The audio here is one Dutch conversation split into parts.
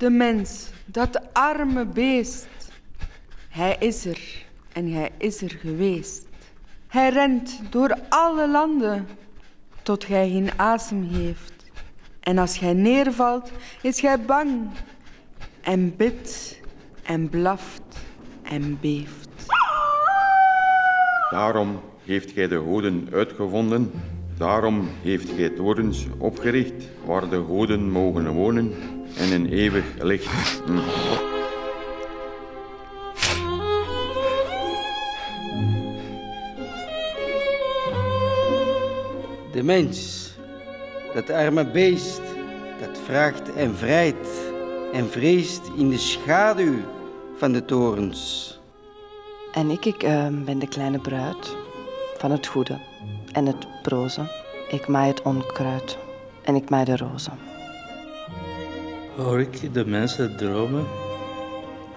De mens, dat arme beest. Hij is er en hij is er geweest. Hij rent door alle landen tot gij geen asem heeft. En als gij neervalt, is gij bang en bidt en blaft en beeft. Daarom heeft gij de goden uitgevonden. Daarom heeft gij torens opgericht waar de goden mogen wonen en een eeuwig licht. Hm. De mens, dat arme beest, dat vraagt en vrijt en vreest in de schaduw van de torens. En ik, ik eh, ben de kleine bruid van het goede en het broze. Ik maai het onkruid en ik maai de rozen. Hoor ik de mensen dromen?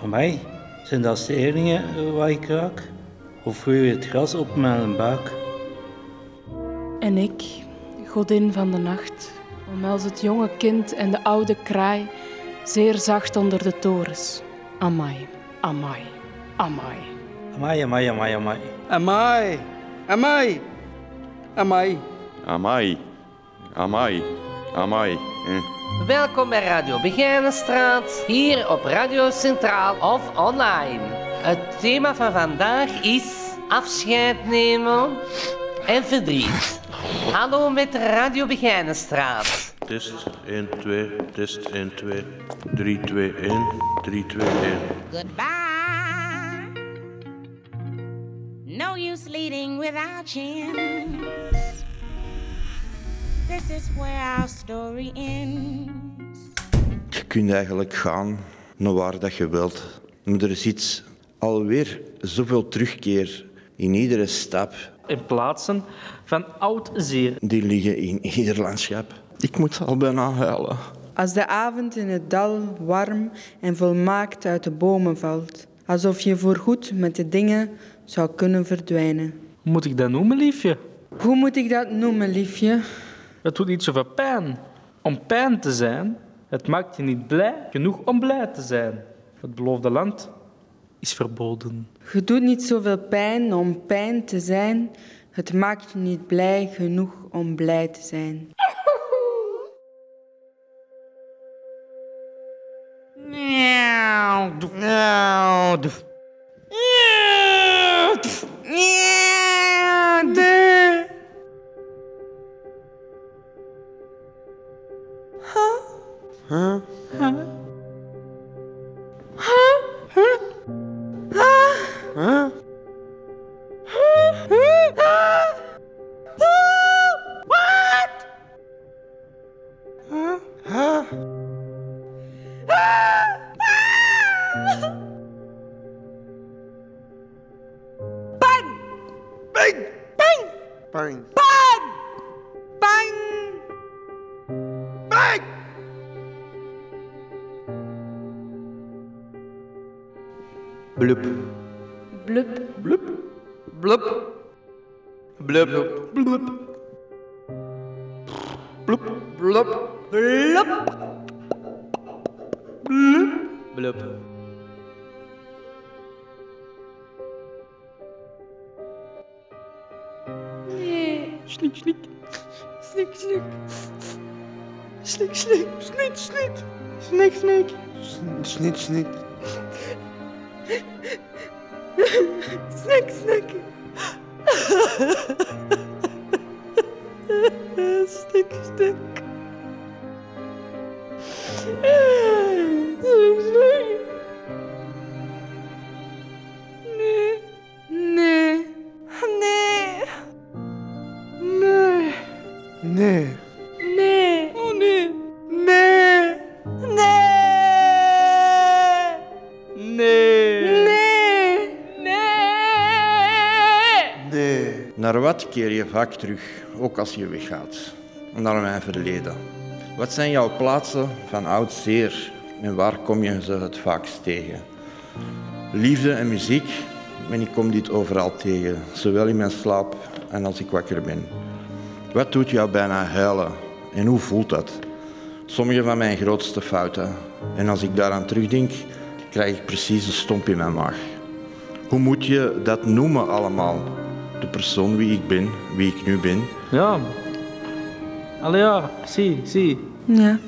Amai, zijn dat steringen waar ik raak? Of groeit het gras op mijn buik? En ik, godin van de nacht, omhels het jonge kind en de oude kraai zeer zacht onder de torens. Amai, amai, amai. Amai, amai, amai, amai. Amai, amai, amai. Amai, amai, amai. Hm. Welkom bij Radio Begijnenstraat, hier op Radio Centraal of online. Het thema van vandaag is afscheid nemen en verdriet. Hallo met Radio Begijnenstraat. Test 1, 2, test 1, 2, 3, 2, 1, 3, 2, 1. Goodbye. Use leading without chance. This is where our story ends. Je kunt eigenlijk gaan naar waar dat je wilt. Maar er is iets alweer zoveel terugkeer in iedere stap. In plaatsen van oud zeer. Die liggen in ieder landschap. Ik moet al bijna huilen. Als de avond in het dal warm en volmaakt uit de bomen valt. Alsof je voorgoed met de dingen zou kunnen verdwijnen. Hoe moet ik dat noemen, liefje? Hoe moet ik dat noemen, liefje? Het doet niet zoveel pijn om pijn te zijn. Het maakt je niet blij genoeg om blij te zijn. Het beloofde land is verboden. Je doet niet zoveel pijn om pijn te zijn. Het maakt je niet blij genoeg om blij te zijn. Merde. Merde. Hein? Hein? Hein? Bang! Bang! Bang! Bang! Bang! Bang! Bloop. Bloop. Bloop. Bloop. Bloop. Bloop. Bloop. Bloop. Bloop. Bloop. Bloop. Schnick, schnick. Schnick, schnick. Schnick, schnick. Schnitt, schnitt. Schnick, schnick. Schnitt, schnitt. Snick, snick. Snick, snick. Wat keer je vaak terug, ook als je weggaat? Naar mijn verleden. Wat zijn jouw plaatsen van oud zeer en waar kom je ze het vaakst tegen? Liefde en muziek, en ik kom dit overal tegen, zowel in mijn slaap en als ik wakker ben. Wat doet jou bijna huilen en hoe voelt dat? Sommige van mijn grootste fouten. En als ik daaraan terugdenk, krijg ik precies een stomp in mijn maag. Hoe moet je dat noemen allemaal? De persoon wie ik ben, wie ik nu ben. Ja. Allee ja, zie, zie. Ja.